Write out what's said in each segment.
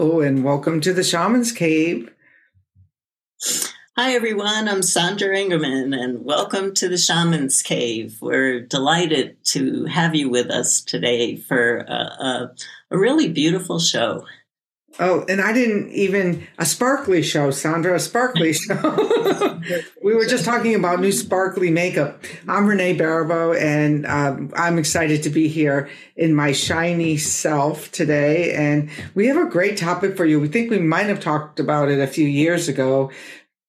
Hello, and welcome to the Shaman's Cave. Hi, everyone. I'm Sandra Ingerman, and welcome to the Shaman's Cave. We're delighted to have you with us today for a, a, a really beautiful show. Oh, and I didn't even a sparkly show, Sandra, a sparkly show. we were just talking about new sparkly makeup. I'm Renee Baribeau, and um, I'm excited to be here in my shiny self today. And we have a great topic for you. We think we might have talked about it a few years ago,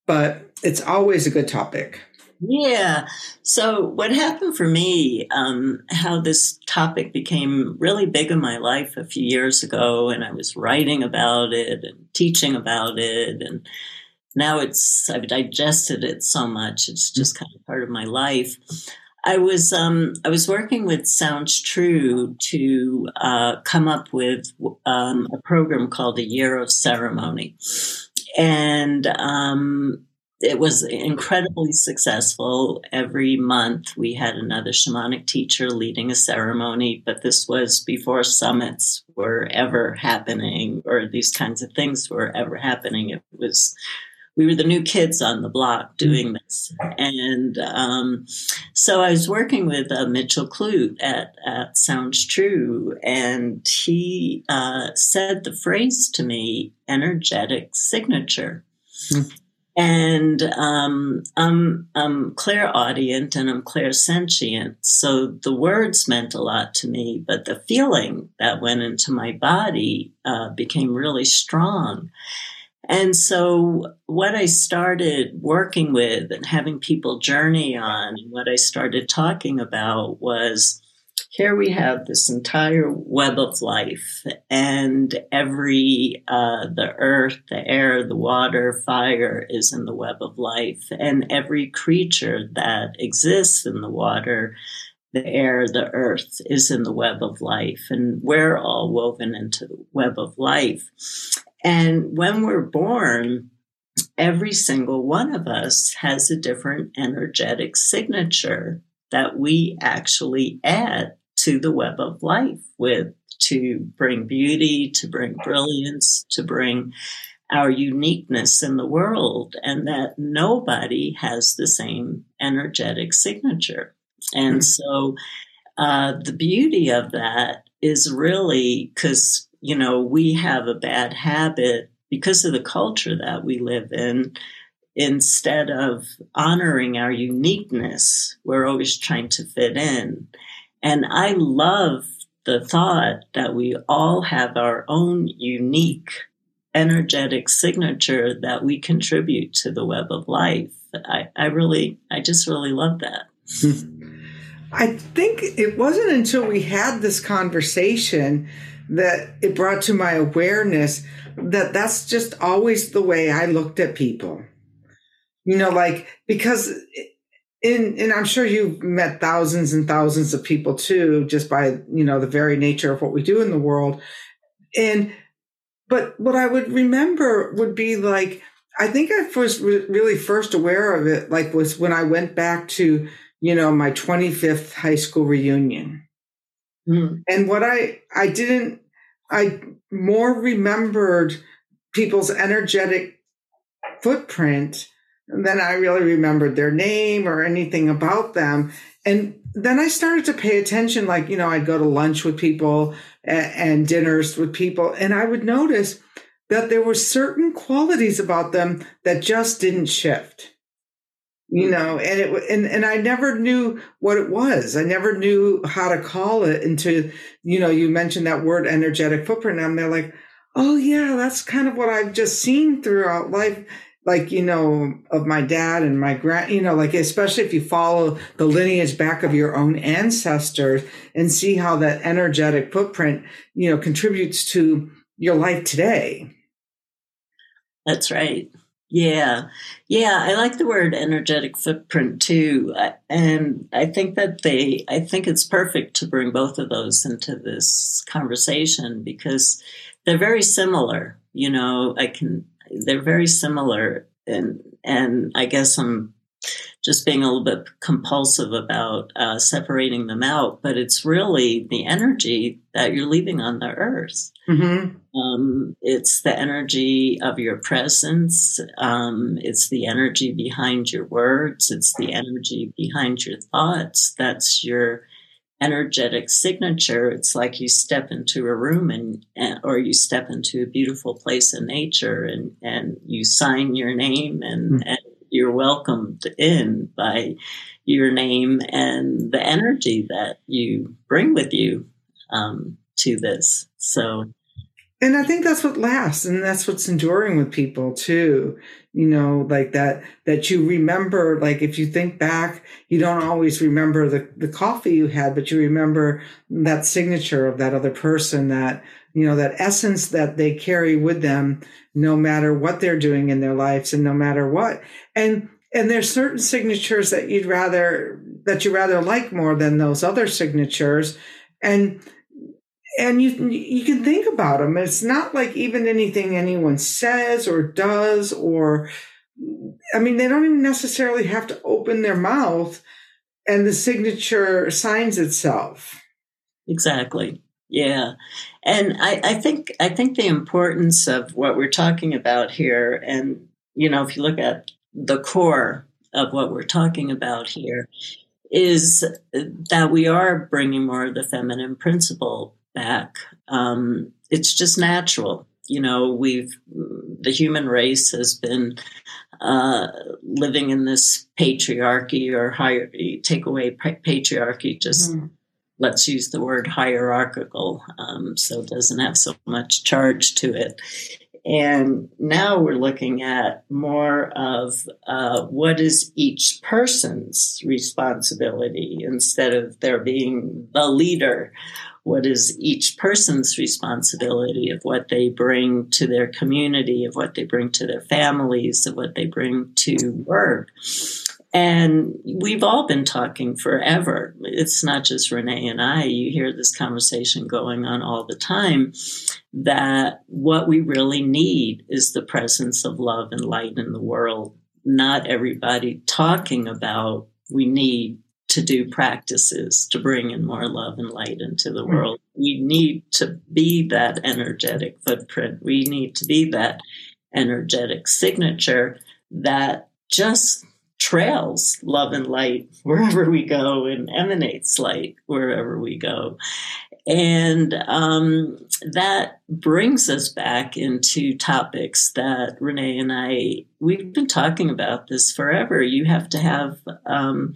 but it's always a good topic. Yeah. So, what happened for me, um, how this topic became really big in my life a few years ago, and I was writing about it and teaching about it, and now it's, I've digested it so much, it's just kind of part of my life. I was um, I was working with Sounds True to uh, come up with um, a program called a Year of Ceremony, and um, it was incredibly successful. Every month we had another shamanic teacher leading a ceremony, but this was before summits were ever happening or these kinds of things were ever happening. It was we were the new kids on the block doing this. And um, so I was working with uh, Mitchell Clute at, at Sounds True, and he uh, said the phrase to me energetic signature. Mm. And um, I'm, I'm clairaudient and I'm clairsentient. So the words meant a lot to me, but the feeling that went into my body uh, became really strong. And so, what I started working with and having people journey on, what I started talking about was here we have this entire web of life and every uh, the earth the air the water fire is in the web of life. And every creature that exists in the water the air the earth is in the web of life. And we're all woven into the web of life. And when we're born every single one of us has a different energetic signature that we actually add to the web of life with to bring beauty, to bring brilliance, to bring our uniqueness in the world, and that nobody has the same energetic signature. And mm-hmm. so uh, the beauty of that is really because, you know, we have a bad habit because of the culture that we live in. Instead of honoring our uniqueness, we're always trying to fit in. And I love the thought that we all have our own unique energetic signature that we contribute to the web of life. I, I really, I just really love that. I think it wasn't until we had this conversation that it brought to my awareness that that's just always the way I looked at people. You know, like, because and and I'm sure you've met thousands and thousands of people too, just by you know the very nature of what we do in the world. And but what I would remember would be like I think I was really first aware of it, like was when I went back to you know my 25th high school reunion. Mm. And what I I didn't I more remembered people's energetic footprint then I really remembered their name or anything about them. And then I started to pay attention. Like, you know, I'd go to lunch with people and, and dinners with people, and I would notice that there were certain qualities about them that just didn't shift. You mm-hmm. know, and it and and I never knew what it was. I never knew how to call it into, you know, you mentioned that word energetic footprint. And they're like, oh yeah, that's kind of what I've just seen throughout life like you know of my dad and my grand you know like especially if you follow the lineage back of your own ancestors and see how that energetic footprint you know contributes to your life today. That's right. Yeah. Yeah i like the word energetic footprint too. And i think that they i think it's perfect to bring both of those into this conversation because they're very similar you know i can they're very similar and and I guess I'm just being a little bit compulsive about uh, separating them out, but it's really the energy that you're leaving on the earth. Mm-hmm. Um, it's the energy of your presence. Um, it's the energy behind your words. It's the energy behind your thoughts. That's your energetic signature. It's like you step into a room and, or you step into a beautiful place in nature and, and you sign your name and, mm-hmm. and you're welcomed in by your name and the energy that you bring with you um, to this. So, and I think that's what lasts, and that's what's enduring with people too. You know, like that that you remember. Like if you think back, you don't always remember the the coffee you had, but you remember that signature of that other person. That you know that essence that they carry with them, no matter what they're doing in their lives, and no matter what. And and there's certain signatures that you'd rather that you rather like more than those other signatures, and and you you can think about them. It's not like even anything anyone says or does, or I mean, they don't even necessarily have to open their mouth, and the signature signs itself. Exactly. Yeah, and I, I think I think the importance of what we're talking about here, and you know, if you look at the core of what we're talking about here, is that we are bringing more of the feminine principle back. Um, it's just natural. You know, we've, the human race has been uh, living in this patriarchy or higher, take away patriarchy, just mm. let's use the word hierarchical um, so it doesn't have so much charge to it. And now we're looking at more of uh, what is each person's responsibility instead of there being the leader what is each person's responsibility of what they bring to their community, of what they bring to their families, of what they bring to work. And we've all been talking forever. It's not just Renee and I. You hear this conversation going on all the time that what we really need is the presence of love and light in the world. Not everybody talking about we need to do practices to bring in more love and light into the hmm. world. We need to be that energetic footprint. We need to be that energetic signature that just trails love and light wherever we go and emanates light wherever we go. And um, that brings us back into topics that Renee and I, we've been talking about this forever. You have to have um,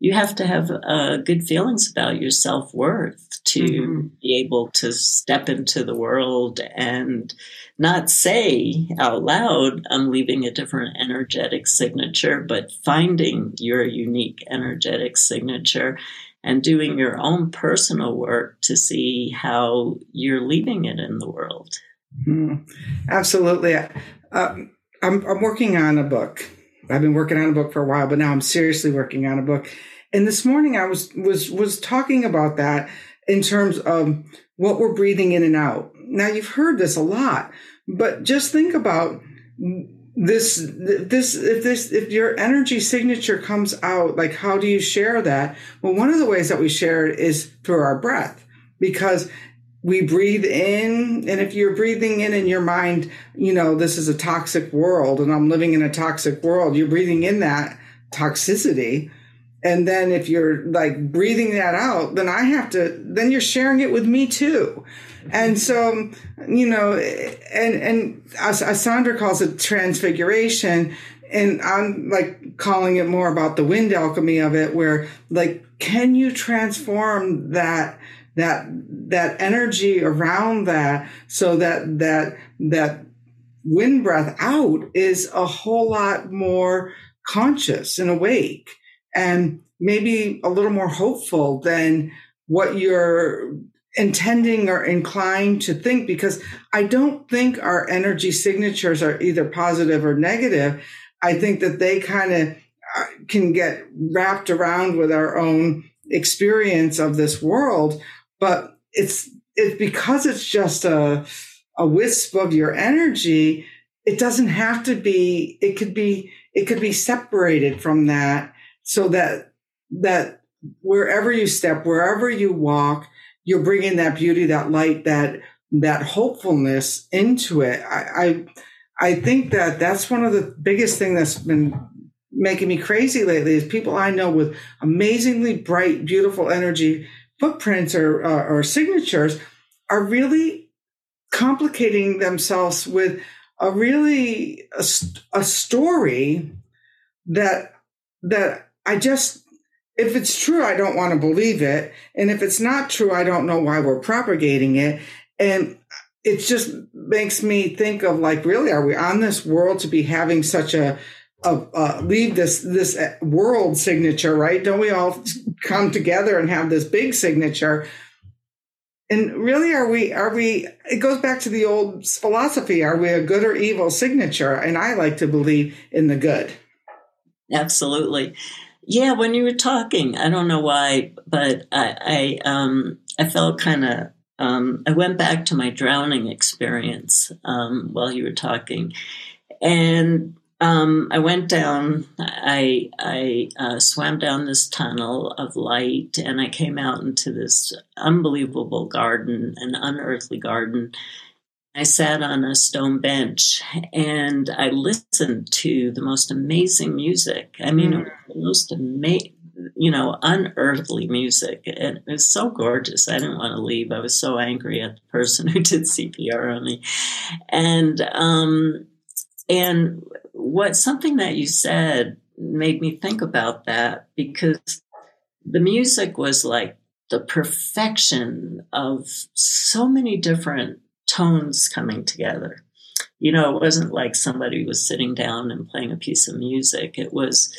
you have to have uh, good feelings about your self worth to mm-hmm. be able to step into the world and not say out loud, I'm leaving a different energetic signature, but finding your unique energetic signature and doing your own personal work to see how you're leaving it in the world. Mm-hmm. Absolutely. Uh, I'm, I'm working on a book. I've been working on a book for a while, but now I'm seriously working on a book and this morning I was was was talking about that in terms of what we're breathing in and out. Now you've heard this a lot, but just think about this this if this if your energy signature comes out like how do you share that well one of the ways that we share it is through our breath because we breathe in and if you're breathing in in your mind you know this is a toxic world and i'm living in a toxic world you're breathing in that toxicity and then if you're like breathing that out, then I have to, then you're sharing it with me too. And so, you know, and, and as, as Sandra calls it transfiguration, and I'm like calling it more about the wind alchemy of it, where like, can you transform that, that, that energy around that so that, that, that wind breath out is a whole lot more conscious and awake? And maybe a little more hopeful than what you're intending or inclined to think because I don't think our energy signatures are either positive or negative. I think that they kind of uh, can get wrapped around with our own experience of this world, but it's it's because it's just a a wisp of your energy. It doesn't have to be. It could be. It could be separated from that so that that wherever you step, wherever you walk, you're bringing that beauty, that light, that that hopefulness into it. I, I, I think that that's one of the biggest thing that's been making me crazy lately is people I know with amazingly bright, beautiful energy footprints or uh, or signatures are really complicating themselves with a really a, a story that that I just if it's true I don't want to believe it and if it's not true I don't know why we're propagating it and it just makes me think of like really are we on this world to be having such a uh, leave this this world signature, right? Don't we all come together and have this big signature? And really, are we? Are we? It goes back to the old philosophy: Are we a good or evil signature? And I like to believe in the good. Absolutely, yeah. When you were talking, I don't know why, but I I, um, I felt kind of. Um, I went back to my drowning experience um, while you were talking, and um, I went down. I I uh, swam down this tunnel of light, and I came out into this unbelievable garden, an unearthly garden. I sat on a stone bench and I listened to the most amazing music. I mean, mm. the most amazing, you know, unearthly music. And it was so gorgeous. I didn't want to leave. I was so angry at the person who did CPR on me. And, um, and what something that you said made me think about that because the music was like the perfection of so many different tones coming together. You know, it wasn't like somebody was sitting down and playing a piece of music. It was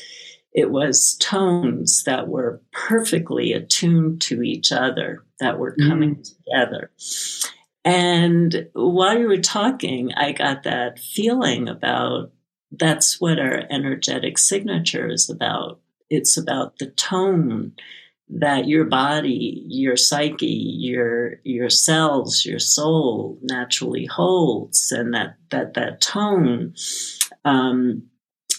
it was tones that were perfectly attuned to each other that were coming mm. together. And while you were talking, I got that feeling about that's what our energetic signature is about. It's about the tone that your body, your psyche, your your cells, your soul naturally holds, and that that that tone. Um,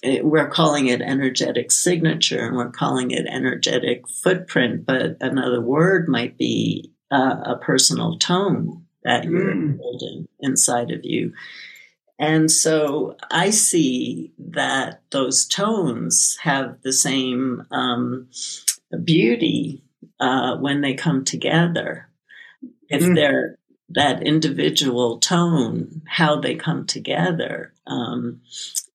it, we're calling it energetic signature, and we're calling it energetic footprint. But another word might be uh, a personal tone that you're mm. holding inside of you. And so I see that those tones have the same um, beauty uh, when they come together. If mm. they're that individual tone, how they come together, um,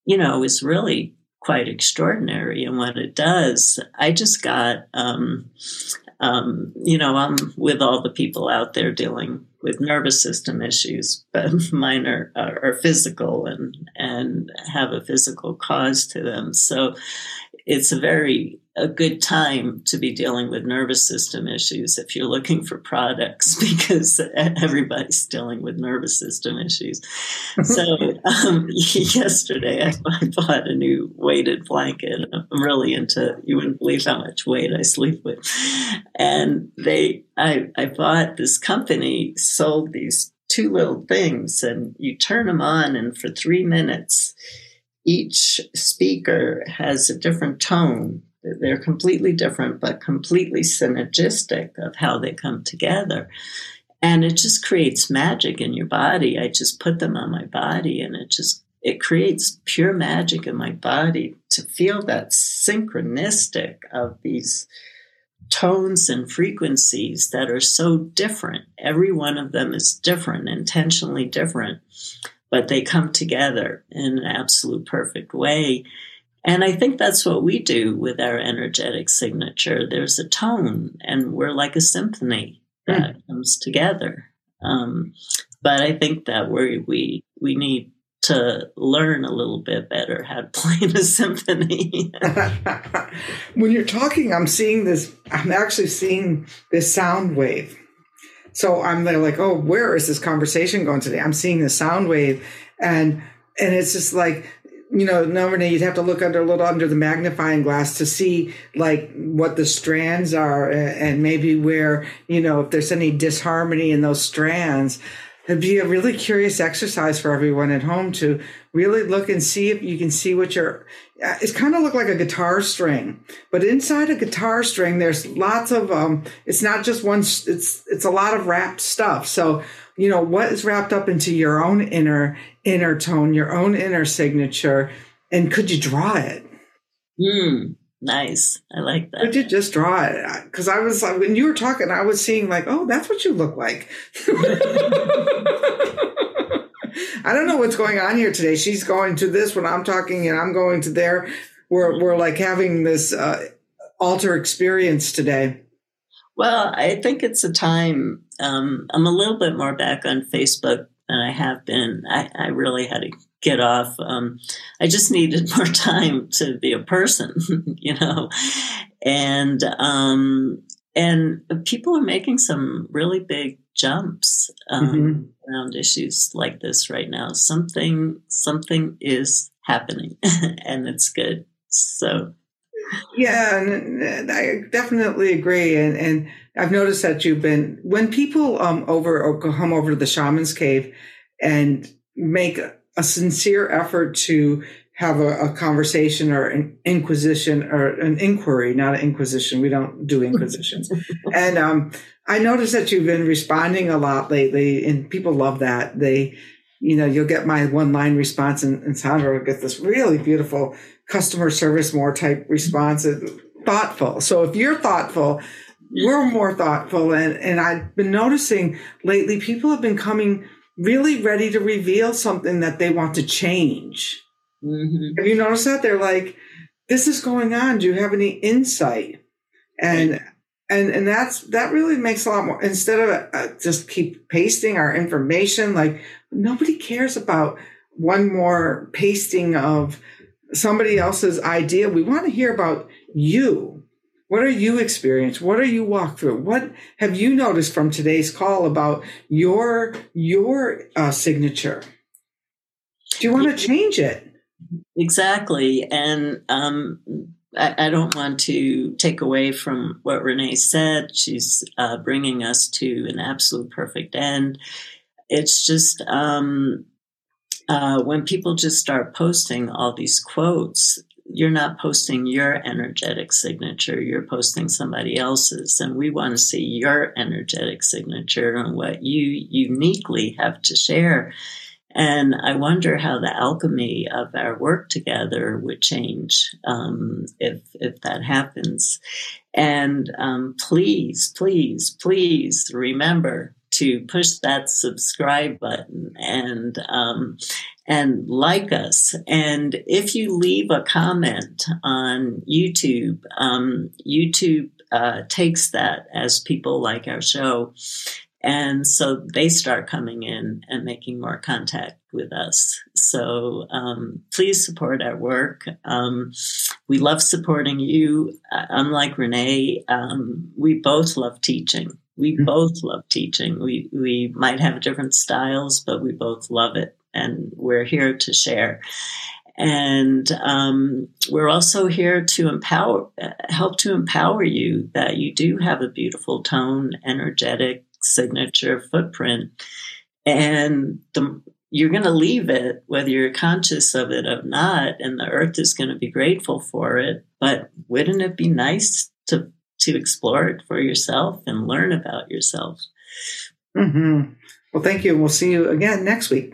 you know, is really quite extraordinary. And what it does, I just got, um, um, you know, I'm with all the people out there dealing with nervous system issues, but mine are, are, are physical and and have a physical cause to them. So it's a very a good time to be dealing with nervous system issues if you're looking for products because everybody's dealing with nervous system issues. so um, yesterday I, I, bought a new weighted blanket. I'm really into you wouldn't believe how much weight I sleep with, and they I I bought this company sold these two little things and you turn them on and for three minutes each speaker has a different tone. They're completely different, but completely synergistic of how they come together. And it just creates magic in your body. I just put them on my body and it just, it creates pure magic in my body to feel that synchronistic of these tones and frequencies that are so different. Every one of them is different, intentionally different but they come together in an absolute perfect way. And I think that's what we do with our energetic signature. There's a tone, and we're like a symphony that mm. comes together. Um, but I think that we we we need to learn a little bit better how to play the symphony. when you're talking, I'm seeing this. I'm actually seeing this sound wave so I'm there like, oh, where is this conversation going today? I'm seeing the sound wave and and it's just like you know, normally you'd have to look under a little under the magnifying glass to see like what the strands are and maybe where, you know, if there's any disharmony in those strands. it'd be a really curious exercise for everyone at home to really look and see if you can see what your uh, it's kind of look like a guitar string but inside a guitar string there's lots of um it's not just one it's it's a lot of wrapped stuff so you know what is wrapped up into your own inner inner tone your own inner signature and could you draw it mm, nice i like that could you just draw it because i was like when you were talking i was seeing like oh that's what you look like I don't know what's going on here today. She's going to this when I'm talking, and I'm going to there. We're we're like having this uh, alter experience today. Well, I think it's a time. Um, I'm a little bit more back on Facebook than I have been. I, I really had to get off. Um, I just needed more time to be a person, you know, and um, and people are making some really big jumps um, mm-hmm. around issues like this right now. Something something is happening, and it's good. So. Yeah, and I definitely agree. And, and I've noticed that you've been when people um over or come over to the shaman's cave and make a sincere effort to have a, a, conversation or an inquisition or an inquiry, not an inquisition. We don't do inquisitions. and um, I noticed that you've been responding a lot lately, and people love that. They, you know, you'll get my one line response, and, and Sandra will get this really beautiful customer service more type response, thoughtful. So if you're thoughtful, we're more thoughtful. And, and I've been noticing lately, people have been coming really ready to reveal something that they want to change Mm-hmm. Have you noticed that they're like, "This is going on. Do you have any insight?" And right. and and that's that really makes a lot more. Instead of uh, just keep pasting our information, like nobody cares about one more pasting of somebody else's idea. We want to hear about you. What are you experience? What are you walk through? What have you noticed from today's call about your your uh, signature? Do you want to change it? Exactly. And um, I, I, don't want to take away from what Renee said. She's uh, bringing us to an absolute perfect end. It's just um, uh, when people just start posting all these quotes, you're not posting your energetic signature, you're posting somebody else's. And we want to see your energetic signature and what you uniquely have to share. And I wonder how the alchemy of our work together would change um, if if that happens. And um, please, please, please remember to push that subscribe button and um, and like us. And if you leave a comment on YouTube, um, YouTube uh, takes that as people like our show and so they start coming in and making more contact with us. So um, please support our work. Um, we love supporting you. Uh, unlike Renee, um, we both love teaching. We mm-hmm. both love teaching. We we might have different styles, but we both love it, and we're here to share. And um, we're also here to empower, help to empower you that you do have a beautiful tone, energetic, signature footprint. And the, you're going to leave it, whether you're conscious of it or not, and the earth is going to be grateful for it. But wouldn't it be nice to to explore it for yourself and learn about yourself? Mm-hmm. Well, thank you. We'll see you again next week.